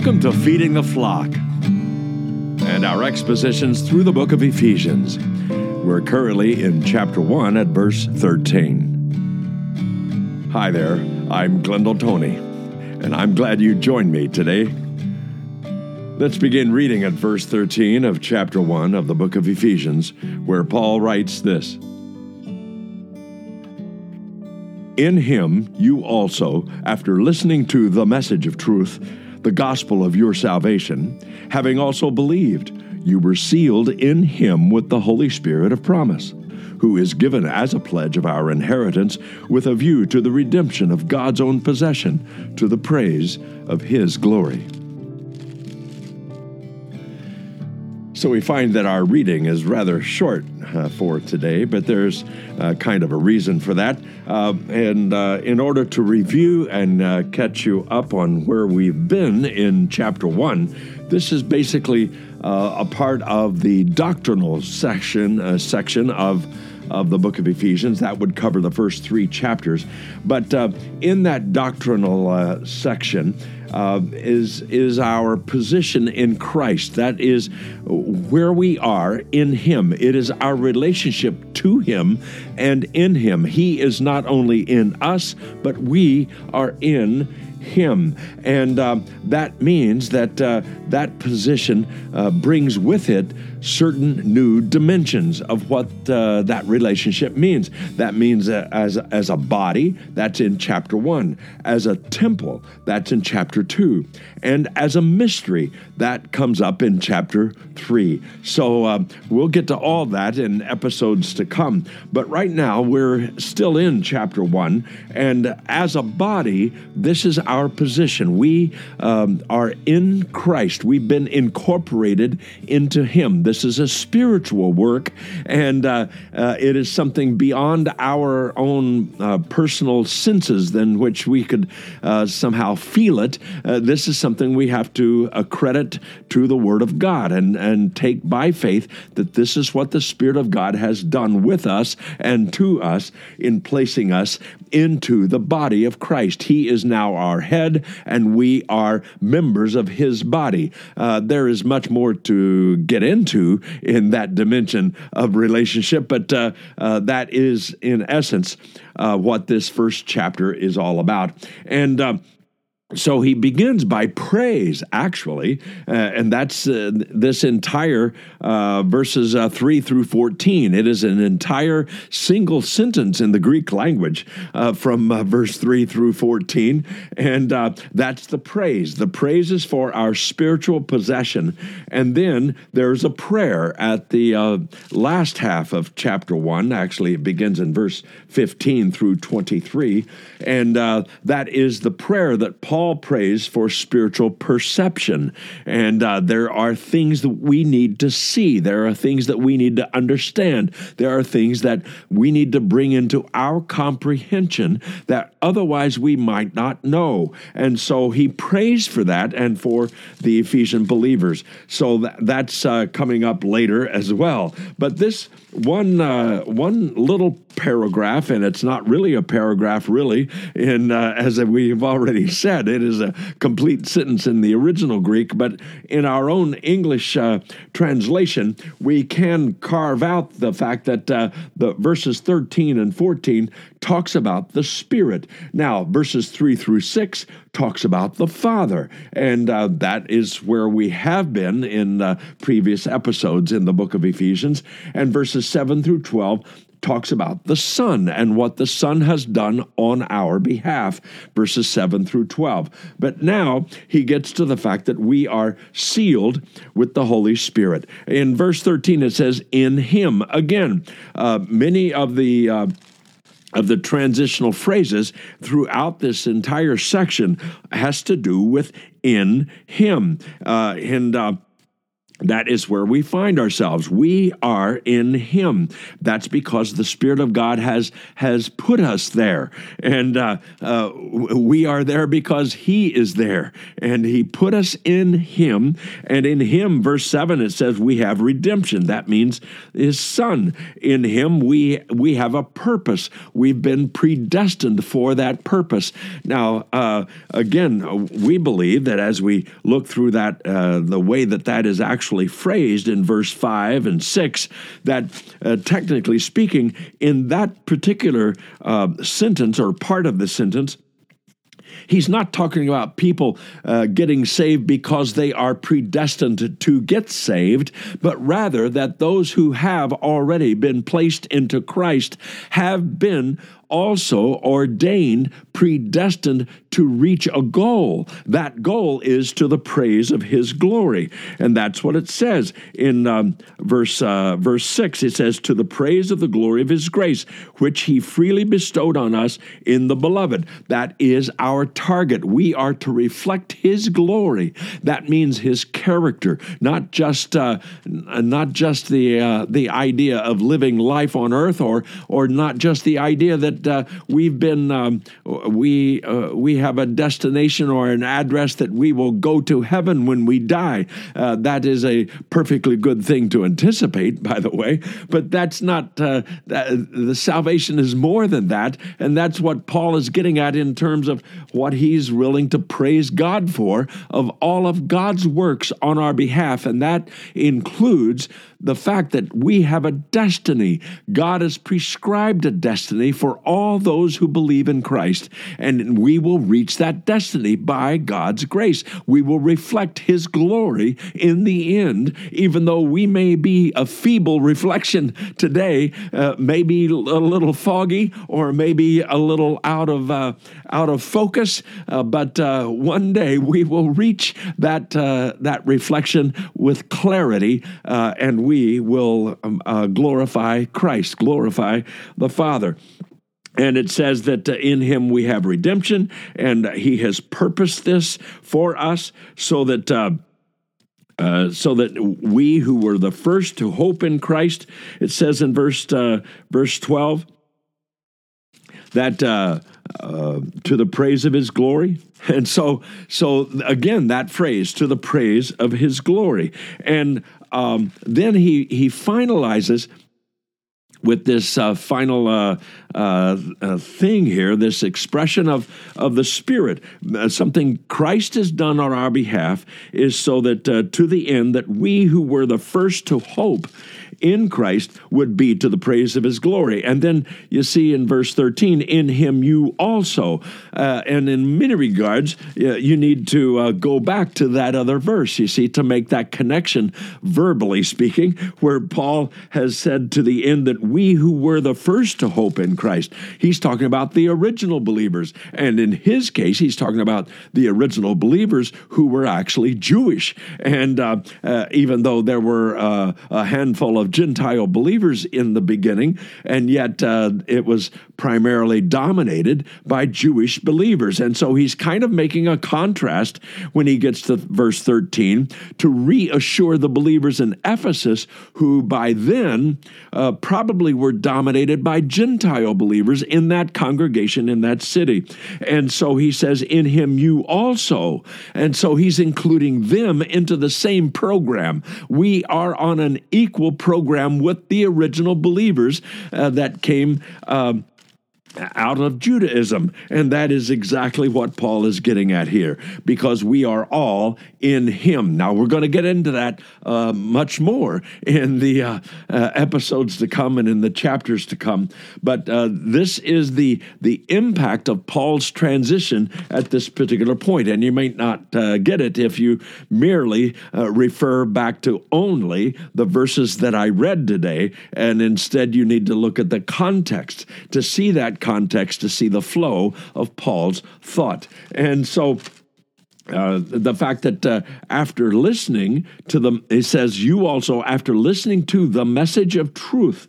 Welcome to Feeding the Flock and our expositions through the book of Ephesians. We're currently in chapter 1 at verse 13. Hi there, I'm Glendale Tony, and I'm glad you joined me today. Let's begin reading at verse 13 of chapter 1 of the book of Ephesians, where Paul writes this. In him you also, after listening to the message of truth, the gospel of your salvation, having also believed, you were sealed in him with the Holy Spirit of promise, who is given as a pledge of our inheritance with a view to the redemption of God's own possession, to the praise of his glory. So we find that our reading is rather short uh, for today, but there's uh, kind of a reason for that. Uh, and uh, in order to review and uh, catch you up on where we've been in chapter one, this is basically uh, a part of the doctrinal section section of of the book of Ephesians. That would cover the first three chapters. But uh, in that doctrinal uh, section, uh, is is our position in Christ. That is where we are in Him. It is our relationship to Him and in Him. He is not only in us, but we are in him. And uh, that means that uh, that position uh, brings with it certain new dimensions of what uh, that relationship means. That means uh, as, as a body, that's in chapter one, as a temple, that's in chapter two, and as a mystery, that comes up in chapter three. So uh, we'll get to all that in episodes to come. But right now, we're still in chapter one, and as a body, this is our position. We um, are in Christ, we've been incorporated into Him. This is a spiritual work, and uh, uh, it is something beyond our own uh, personal senses than which we could uh, somehow feel it. Uh, this is something we have to accredit to the Word of God and, and take by faith that this is what the Spirit of God has done with us and to us in placing us into the body of Christ. He is now our head, and we are members of His body. Uh, there is much more to get into in that dimension of relationship, but uh, uh, that is, in essence, uh, what this first chapter is all about. And uh, so he begins by praise, actually, uh, and that's uh, this entire uh, verses uh, 3 through 14. It is an entire single sentence in the Greek language uh, from uh, verse 3 through 14, and that's the praise. The praise is for our spiritual possession. And then there's a prayer at the last half of chapter 1. Actually, it begins in verse 15 through 23, and that is the prayer that Paul Paul prays for spiritual perception. And uh, there are things that we need to see, there are things that we need to understand, there are things that we need to bring into our comprehension that otherwise we might not know. And so he prays for that and for the Ephesian believers. So that, that's uh, coming up later as well. But this one uh, one little paragraph, and it's not really a paragraph, really. In uh, as we've already said, it is a complete sentence in the original Greek, but in our own English uh, translation, we can carve out the fact that uh, the verses 13 and 14 talks about the Spirit. Now, verses 3 through 6 talks about the Father, and uh, that is where we have been in uh, previous episodes in the book of Ephesians. And verses 7 through 12 talks about the Son and what the Son has done on our behalf, verses 7 through 12. But now he gets to the fact that we are sealed with the Holy Spirit. In verse 13, it says, In Him. Again, uh, many of the uh, of the transitional phrases throughout this entire section has to do with in him uh, and uh, that is where we find ourselves. We are in him. That's because the spirit of god has has put us there. And uh, uh, we are there because he is there. And he put us in him. And in him verse 7 it says we have redemption. That means his son. In him we we have a purpose. We've been predestined for that purpose. Now uh, again we believe that as we look through that uh, the way that that is actually actually phrased in verse 5 and 6 that, uh, technically speaking, in that particular uh, sentence or part of the sentence, He's not talking about people uh, getting saved because they are predestined to get saved, but rather that those who have already been placed into Christ have been also ordained, predestined to reach a goal. That goal is to the praise of His glory, and that's what it says in um, verse uh, verse six. It says, "To the praise of the glory of His grace, which He freely bestowed on us in the Beloved." That is our target. We are to reflect His glory. That means His character, not just uh, not just the uh, the idea of living life on earth, or or not just the idea that uh, we've been um, we uh, we have a destination or an address that we will go to heaven when we die. Uh, that is a perfectly good thing to anticipate, by the way. But that's not uh, that, the salvation is more than that, and that's what Paul is getting at in terms of what he's willing to praise God for of all of God's works on our behalf, and that includes the fact that we have a destiny. God has prescribed a destiny for all those who believe in Christ, and we will reach that destiny by God's grace. We will reflect His glory in the end, even though we may be a feeble reflection today, uh, maybe a little foggy or maybe a little out of uh, out of focus. Uh, but uh, one day we will reach that uh, that reflection with clarity, uh, and we will um, glorify Christ, glorify the Father. And it says that uh, in him we have redemption, and he has purposed this for us so that. Uh, uh, so that we who were the first to hope in Christ, it says in verse uh, verse twelve that uh, uh, to the praise of His glory, and so so again that phrase to the praise of His glory, and um, then he he finalizes with this uh, final uh, uh, uh, thing here, this expression of, of the Spirit. Uh, something Christ has done on our behalf is so that uh, to the end that we who were the first to hope in Christ would be to the praise of his glory. And then you see in verse 13, in him you also. Uh, and in many regards, you need to uh, go back to that other verse, you see, to make that connection, verbally speaking, where Paul has said to the end that we who were the first to hope in Christ, he's talking about the original believers. And in his case, he's talking about the original believers who were actually Jewish. And uh, uh even though there were uh, a handful of Gentile believers in the beginning, and yet uh, it was primarily dominated by Jewish believers. And so he's kind of making a contrast when he gets to verse 13 to reassure the believers in Ephesus, who by then uh, probably were dominated by Gentile believers in that congregation in that city. And so he says, In him you also. And so he's including them into the same program. We are on an equal program program with the original believers uh, that came. Um, out of Judaism. And that is exactly what Paul is getting at here, because we are all in Him. Now, we're going to get into that uh, much more in the uh, uh, episodes to come and in the chapters to come. But uh, this is the, the impact of Paul's transition at this particular point. And you might not uh, get it if you merely uh, refer back to only the verses that I read today. And instead, you need to look at the context to see that context to see the flow of Paul's thought. And so, uh, the fact that uh, after listening to the, it says you also after listening to the message of truth.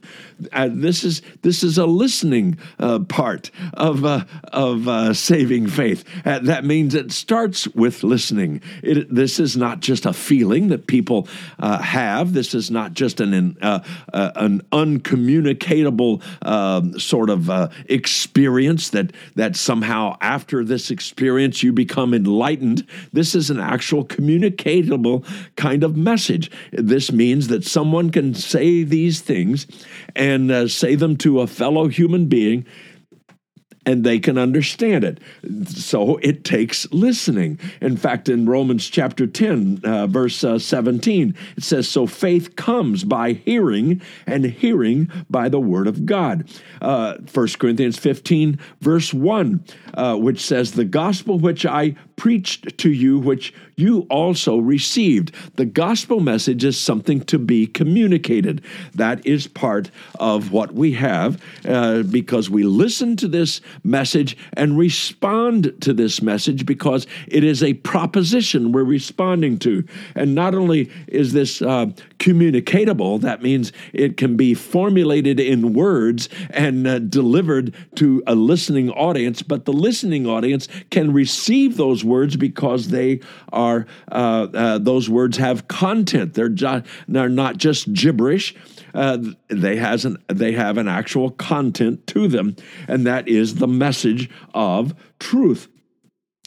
Uh, this is this is a listening uh, part of uh, of saving faith. that means it starts with listening. It, this is not just a feeling that people have. This is not just an an uncommunicatable um, sort of experience that that somehow after this experience you become enlightened this is an actual communicatable kind of message. This means that someone can say these things and uh, say them to a fellow human being and they can understand it. So it takes listening. In fact, in Romans chapter 10, uh, verse uh, 17, it says, So faith comes by hearing, and hearing by the word of God. Uh, 1 Corinthians 15, verse 1, uh, which says, The gospel which I preached to you, which you also received. The gospel message is something to be communicated. That is part of what we have uh, because we listen to this message and respond to this message because it is a proposition we're responding to. And not only is this uh, communicatable, that means it can be formulated in words and uh, delivered to a listening audience, but the listening audience can receive those words because they are uh, uh, those words have content. They're ju- they're not just gibberish. Uh, they has an they have an actual content to them, and that is the message of truth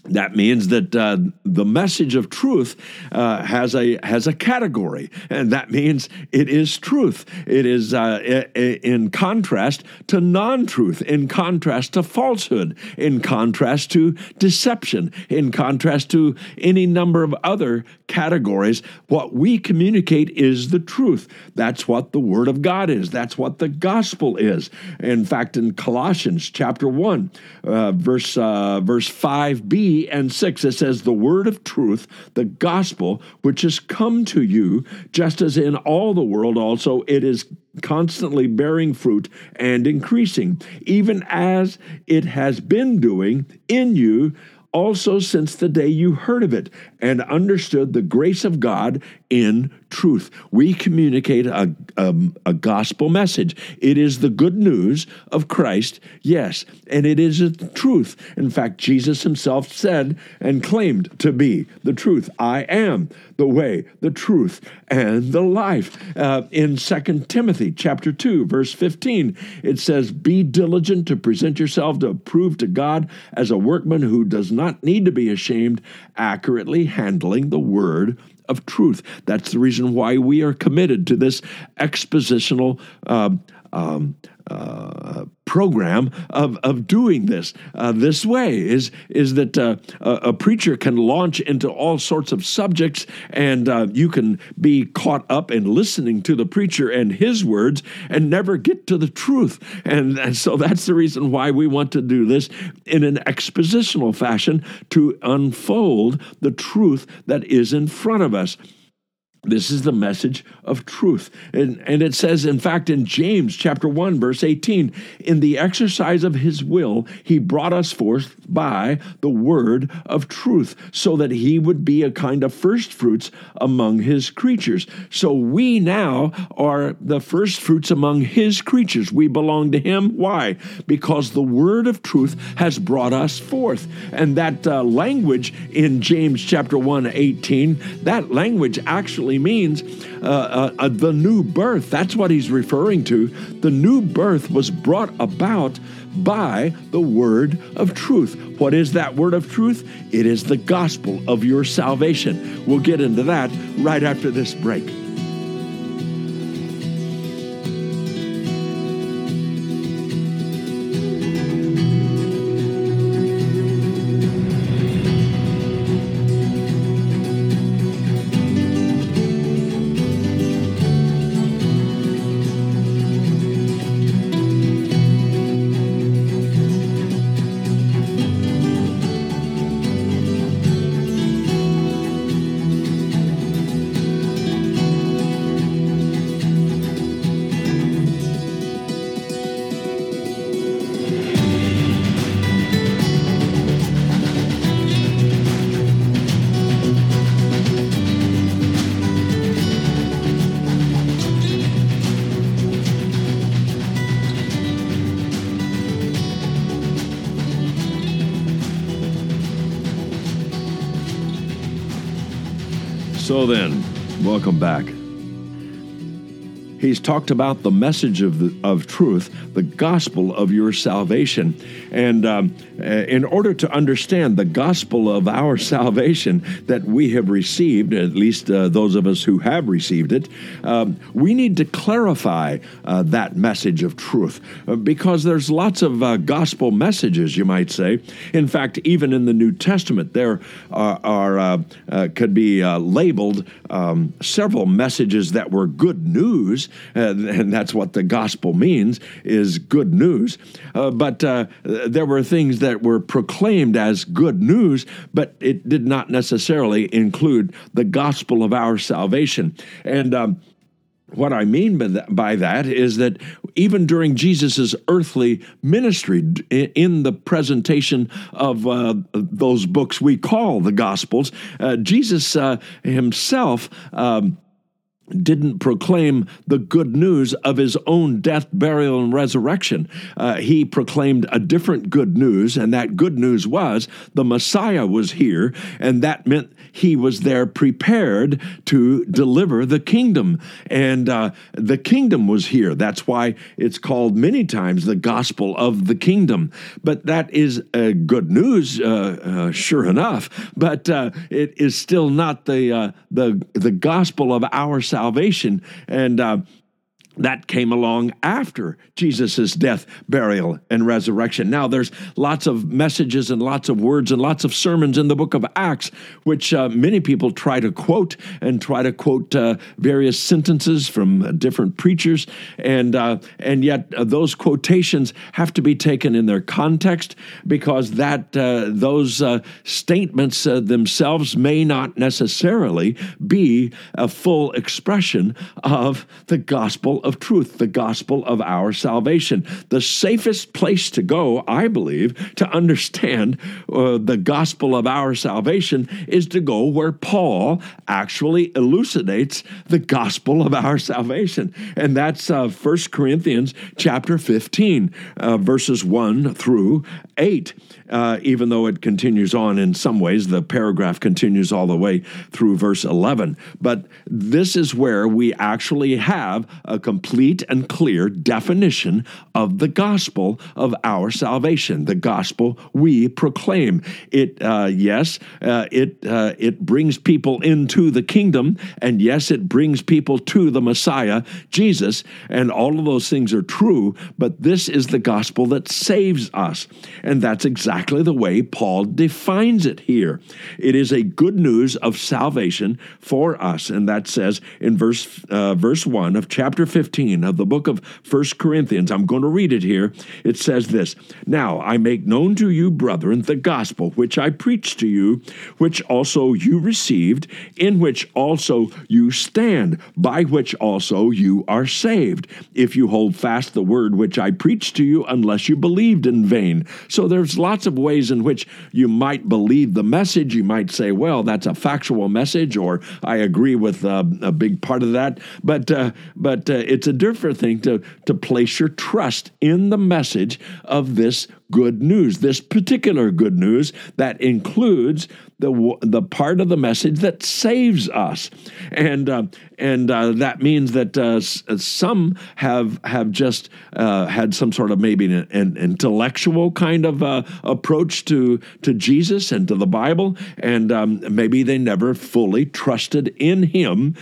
that means that uh, the message of truth uh, has a has a category, and that means it is truth. It is uh, in contrast to non-truth, in contrast to falsehood, in contrast to deception, in contrast to any number of other categories. What we communicate is the truth. That's what the Word of God is. That's what the gospel is. In fact, in Colossians chapter one, uh, verse uh, verse five b and 6, it says, The word of truth, the gospel, which has come to you, just as in all the world also, it is constantly bearing fruit and increasing, even as it has been doing in you also since the day you heard of it and understood the grace of God in truth. We communicate a, a, a, gospel message. It is the good news of Christ, yes, and it is the truth. In fact, Jesus himself said and claimed to be the truth. I am the way, the truth, and the life. Uh, in 2 Timothy chapter 2, verse 15, it says, Be diligent to present yourself to prove to God as a workman who does not need to be ashamed, accurately handling the word of truth. That's the reason why we are committed to this expositional um, um, uh, program of, of doing this uh, this way is is that uh, a, preacher can launch into all sorts of subjects and uh, you can be caught up in listening to the preacher and his words and never get to the truth. And, and so that's the reason why we want to do this in an expositional fashion to unfold the truth that is in front of us this is the message of truth. And, and it says, in fact, in James chapter 1, verse 18, in the exercise of his will, he brought us forth by the word of truth, so that he would be a kind of first fruits among his creatures. So we now are the first fruits among his creatures. We belong to him. Why? Because the word of truth has brought us forth. And that uh, language in James chapter 1, 18, that language actually means uh, uh, uh, the new birth. That's what he's referring to. The new birth was brought about by the word of truth. What is that word of truth? It is the gospel of your salvation. We'll get into that right after this break. So then, welcome back. He's talked about the message of, the, of truth, the gospel of your salvation. And um, uh, in order to understand the gospel of our salvation that we have received, at least uh, those of us who have received it, um, we need to clarify uh, that message of truth uh, because there's lots of uh, gospel messages, you might say. In fact, even in the New Testament, there are, are uh, could be labeled um, several messages that were good news and that's what the gospel means is good news. Uh, but uh, there were things that were proclaimed as good news, but it did not necessarily include the gospel of our salvation. And um, what I mean by that, by that is that even during Jesus' earthly ministry, in the presentation of uh, those books we call the Gospels, uh, Jesus uh, himself. Um, didn't proclaim the good news of his own death, burial, and resurrection. Uh, he proclaimed a different good news, and that good news was the Messiah was here, and that meant he was there prepared to deliver the kingdom. And uh, the kingdom was here. That's why it's called many times the gospel of the kingdom. But that is uh, good news, uh, uh, sure enough, but it is still not the, the, the gospel of our salvation. And uh, that came along after Jesus' death, burial, and resurrection. Now, there's lots of messages and lots of words and lots of sermons in the book of Acts, which uh, many people try to quote and try to quote uh, various sentences from different preachers. And, uh, and yet, uh, those quotations have to be taken in their context because that, uh, those uh, statements themselves may not necessarily be a full expression of the gospel of truth, the gospel of our salvation. The safest place to go, I believe, to understand uh, the gospel of our salvation is to go where Paul actually elucidates the gospel of our salvation. And that's uh, 1 Corinthians chapter 15, uh, verses 1 through 8 uh, even though it continues on in some ways. The paragraph continues all the way through verse 11. But this is where we actually have a complete and clear definition of the gospel of our salvation, the gospel we proclaim. It, uh, yes, uh, it, uh, it brings people into the kingdom, and yes, it brings people to the Messiah, Jesus, and all of those things are true, but this is the gospel that saves us. And that's exactly exactly the way Paul defines it here. It is a good news of salvation for us, and that says in verse uh, verse one of chapter fifteen of the book of First Corinthians. I'm going to read it here. It says this: Now I make known to you, brethren, the gospel which I preached to you, which also you received, in which also you stand, by which also you are saved, if you hold fast the word which I preached to you, unless you believed in vain. So there's lots lots of ways in which you might believe the message. You might say, well, that's a factual message, or I agree with uh, a big part of that. But, uh, but uh, it's a different thing to, to place your trust in the message of this good news, this particular good news that includes the the part of the message that saves us, and uh, and uh, that means that uh, uh some have have just uh, had some sort of maybe an, an intellectual kind of uh, approach to to Jesus and to the Bible, and um, maybe they never fully trusted in Him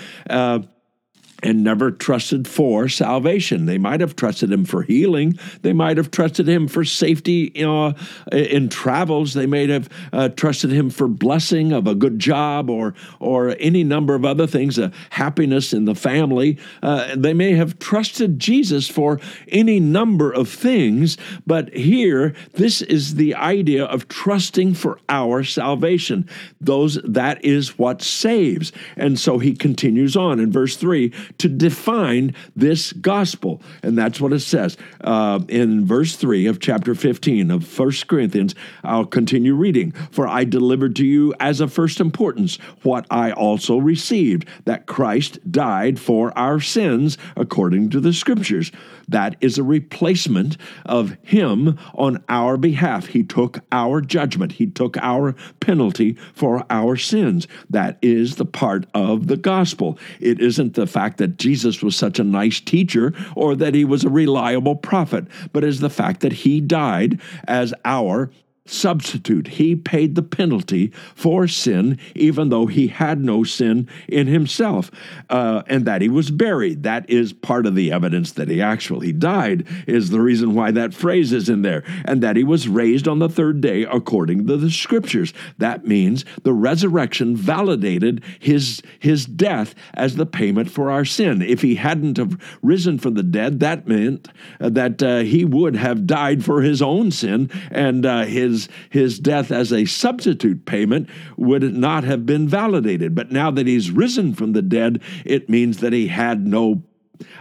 never trusted for salvation. They might have trusted him for healing. They might have trusted him for safety in travels. They may have uh, trusted him for blessing of a good job or or any number of other things, uh, happiness in the family. Uh, they may have trusted Jesus for any number of things. But here, this is the idea of trusting for our salvation. Those that is what saves. And so he continues on in verse three to define this gospel. And that's what it says uh, in verse 3 of chapter 15 of 1 Corinthians. I'll continue reading. For I delivered to you as of first importance what I also received that Christ died for our sins according to the scriptures. That is a replacement of Him on our behalf. He took our judgment, He took our penalty for our sins. That is the part of the gospel. It isn't the fact that Jesus was such a nice teacher or that He was a reliable prophet, but is the fact that He died as our substitute. He paid the penalty for sin, even though he had no sin in himself, uh, and that he was buried. That is part of the evidence that he actually died, is the reason why that phrase is in there, and that he was raised on the third day according to the scriptures. That means the resurrection validated his, his death as the payment for our sin. If he hadn't have risen from the dead, that meant that uh, he would have died for his own sin and uh, his his, his death as a substitute payment would not have been validated. But now that he's risen from the dead, it means that he had no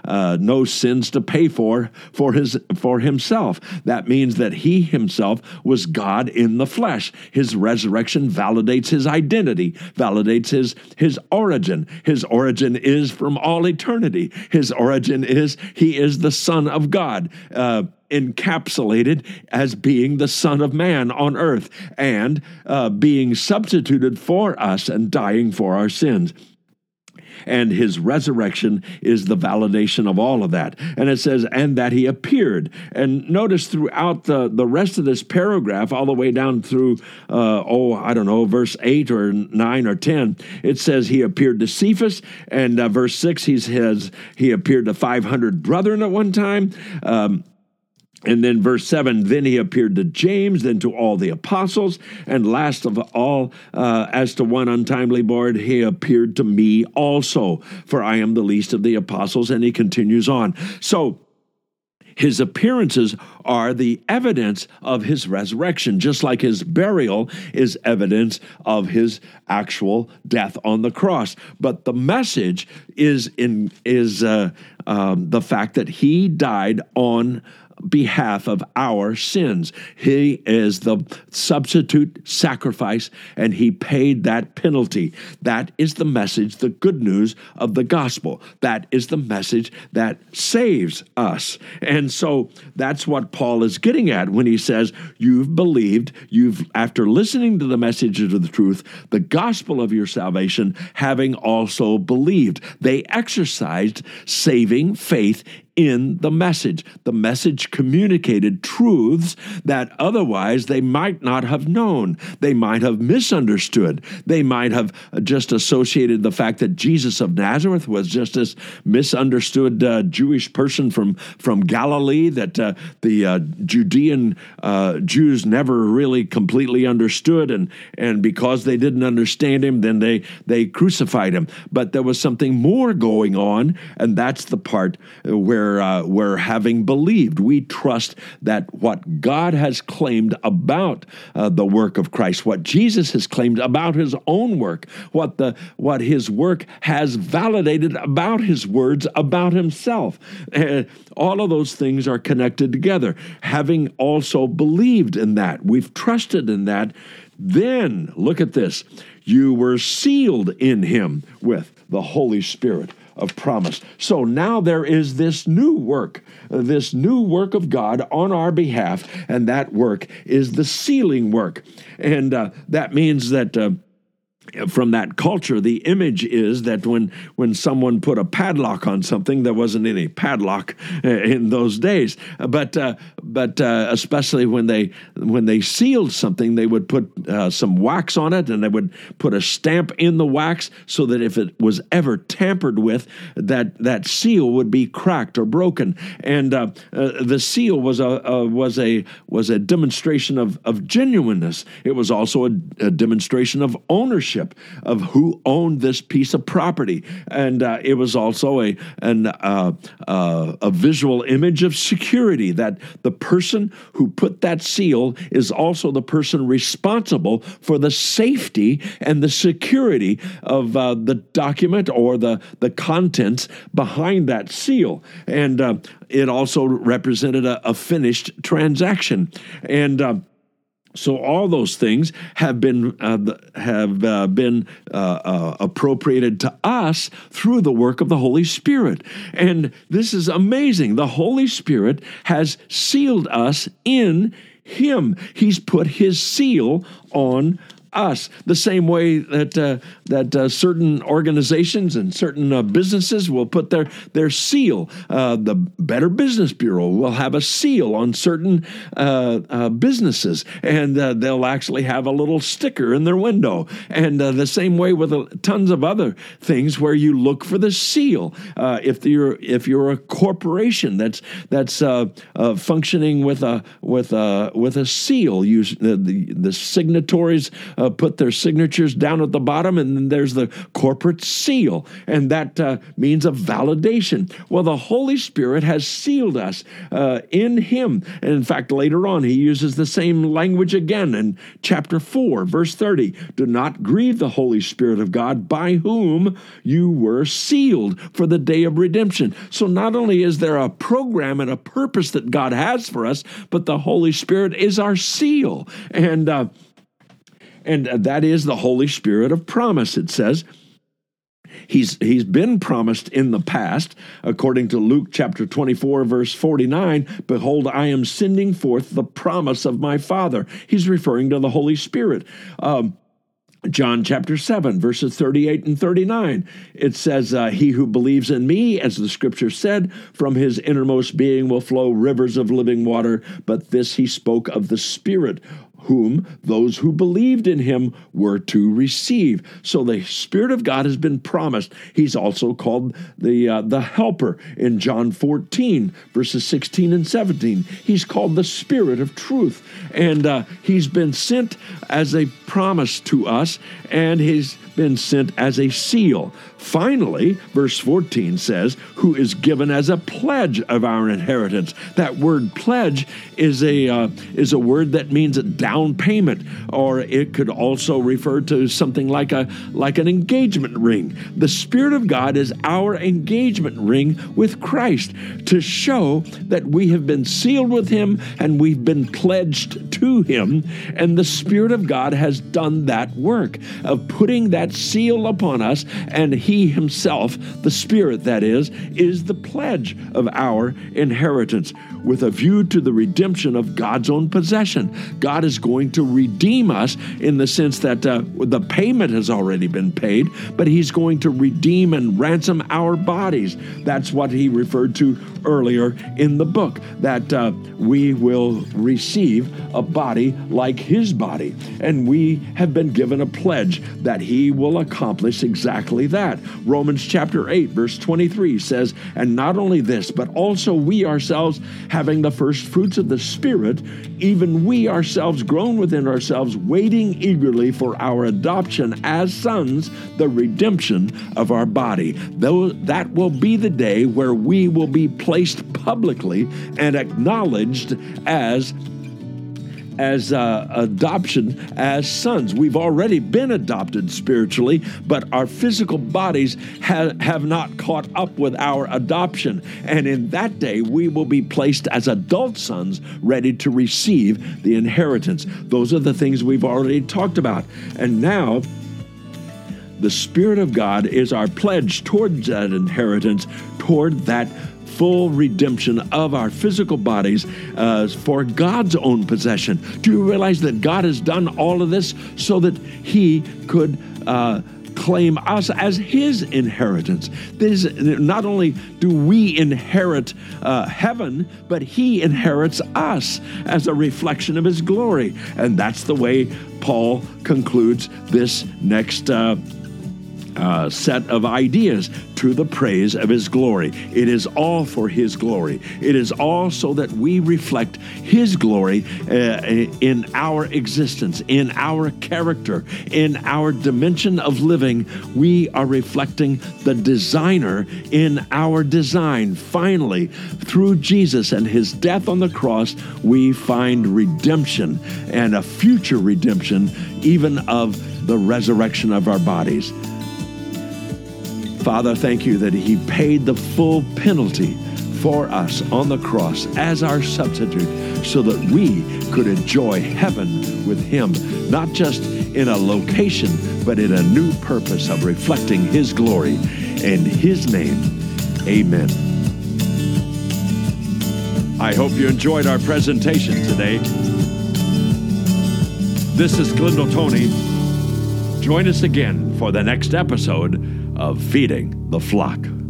uh, no sins to pay for for his for himself. That means that he himself was God in the flesh. His resurrection validates his identity, validates his his origin. His origin is from all eternity. His origin is he is the Son of God. Uh, encapsulated as being the Son of Man on earth and uh, being substituted for us and dying for our sins and his resurrection is the validation of all of that. And it says, and that he appeared. And notice throughout the, the rest of this paragraph, all the way down through, uh, oh, I don't know, verse 8 or 9 or 10, it says he appeared to Cephas. And uh, verse 6, he says he appeared to 500 brethren at one time. Um, and then verse 7 then he appeared to James, then to all the apostles, and last of all, uh, as to one untimely born, he appeared to me also, for I am the least of the apostles. And he continues on. So, his appearances are the evidence of his resurrection, just like his burial is evidence of his actual death on the cross. But the message is in is uh, um, the fact that he died on behalf of our sins. He is the substitute sacrifice, and He paid that penalty. That is the message, the good news of the gospel. That is the message that saves us. And so that's what Paul is getting at when he says, You've believed, you've, after listening to the messages of the truth, the gospel of your salvation, having also believed. They exercised saving faith in the message. The message communicated truths that otherwise they might not have known. They might have misunderstood. They might have just associated the fact that Jesus of Nazareth was just this misunderstood uh, Jewish person from, from Galilee that uh, the uh, Judean uh, Jews never really completely understood. And, and because they didn't understand him, then they, they crucified him. But there was something more going on, and that's the part where where uh, we're having believed. We trust that what God has claimed about uh, the work of Christ, what Jesus has claimed about his own work, what the what his work has validated about his words about himself. Uh, all of those things are connected together. Having also believed in that, we've trusted in that. Then look at this. You were sealed in him with the Holy Spirit of promise. So now there is this new work, this new work of God on our behalf, and that work is the sealing work. And uh, that means that. Uh, from that culture, the image is that when when someone put a padlock on something, there wasn't any padlock uh, in those days. But uh, but uh, especially when they when they sealed something, they would put uh, some wax on it, and they would put a stamp in the wax so that if it was ever tampered with, that that seal would be cracked or broken. And uh, uh, the seal was a, a, was a was a demonstration of of genuineness. It was also a, a demonstration of ownership of who owned this piece of property, and uh, it was also a an uh, uh, a visual image of security that the person who put that seal is also the person responsible for the safety and the security of uh, the document or the, the contents behind that seal. And uh, it also represented a, a finished transaction. And uh, so all those things have been uh, have uh, been uh, uh, appropriated to us through the work of the Holy Spirit, and this is amazing. The Holy Spirit has sealed us in Him. He's put His seal on us. The same way that uh, that uh, certain organizations and certain uh, businesses will put their their seal. Uh, the Better Business Bureau will have a seal on certain uh, uh, businesses, and they'll actually have a little sticker in their window. And the same way with tons of other things where you look for the seal. if you're if you're a corporation that's that's functioning with a with a with a seal, the, the, the signatories uh, put their signatures down at the bottom, and then there's the corporate seal, and that uh, means a validation. Well, the Holy Spirit has sealed us uh, in Him. And in fact, later on, He uses the same language again in chapter 4, verse 30. Do not grieve the Holy Spirit of God, by whom you were sealed for the day of redemption. So not only is there a program and a purpose that God has for us, but the Holy Spirit is our seal. And uh, and that is the Holy Spirit of promise, it says. He's, he's been promised in the past, according to Luke chapter 24, verse 49 Behold, I am sending forth the promise of my Father. He's referring to the Holy Spirit. Um, John chapter 7, verses 38 and 39. It says, uh, He who believes in me, as the scripture said, from his innermost being will flow rivers of living water. But this he spoke of the Spirit whom those who believed in him were to receive. So the Spirit of God has been promised. He's also called the uh, the Helper in John 14 verses 16 and 17. He's called the Spirit of Truth, and uh, he's been sent as a promise to us, and he's been sent as a seal. Finally, verse 14 says, who is given as a pledge of our inheritance. That word pledge is a uh, is a word that means a down payment, or it could also refer to something like a like an engagement ring. The Spirit of God is our engagement ring with Christ to show that we have been sealed with Him and we've been pledged to Him, and the Spirit of God has done that work of putting that seal upon us, and He Himself, the Spirit that is, is the pledge of our inheritance with a view to the redemption of God's own possession. God is going to redeem us in the sense that uh, the payment has already been paid, but He's going to redeem and ransom our bodies. That's what He referred to earlier in the book, that uh, we will receive a body like His body. And we have been given a pledge that He will accomplish exactly that. Romans chapter 8, verse 23 says, And not only this, but also we ourselves, having the first fruits of the Spirit, even we ourselves groan within ourselves, waiting eagerly for our adoption as sons, the redemption of our body. Though that will be the day where we will be placed publicly and acknowledged as as uh, adoption as sons. We've already been adopted spiritually, but our physical bodies ha- have not caught up with our adoption. And in that day, we will be placed as adult sons ready to receive the inheritance. Those are the things we've already talked about. And now, the Spirit of God is our pledge towards that inheritance, toward that full redemption of our physical bodies uh, for God's own possession. Do you realize that God has done all of this so that He could? Uh, claim us as his inheritance. This, not only do we inherit uh, heaven, but he inherits us as a reflection of his glory. And that's the way Paul concludes this next. Uh, uh, set of ideas to the praise of His glory. It is all for His glory. It is all so that we reflect His glory uh, in our existence, in our character, in our dimension of living. We are reflecting the designer in our design. Finally, through Jesus and His death on the cross, we find redemption and a future redemption, even of the resurrection of our bodies. Father, thank you that He paid the full penalty for us on the cross as our substitute so that we could enjoy heaven with Him, not just in a location, but in a new purpose of reflecting His glory. In His name, amen. I hope you enjoyed our presentation today. This is Glendale Tony. Join us again for the next episode of Feeding the Flock.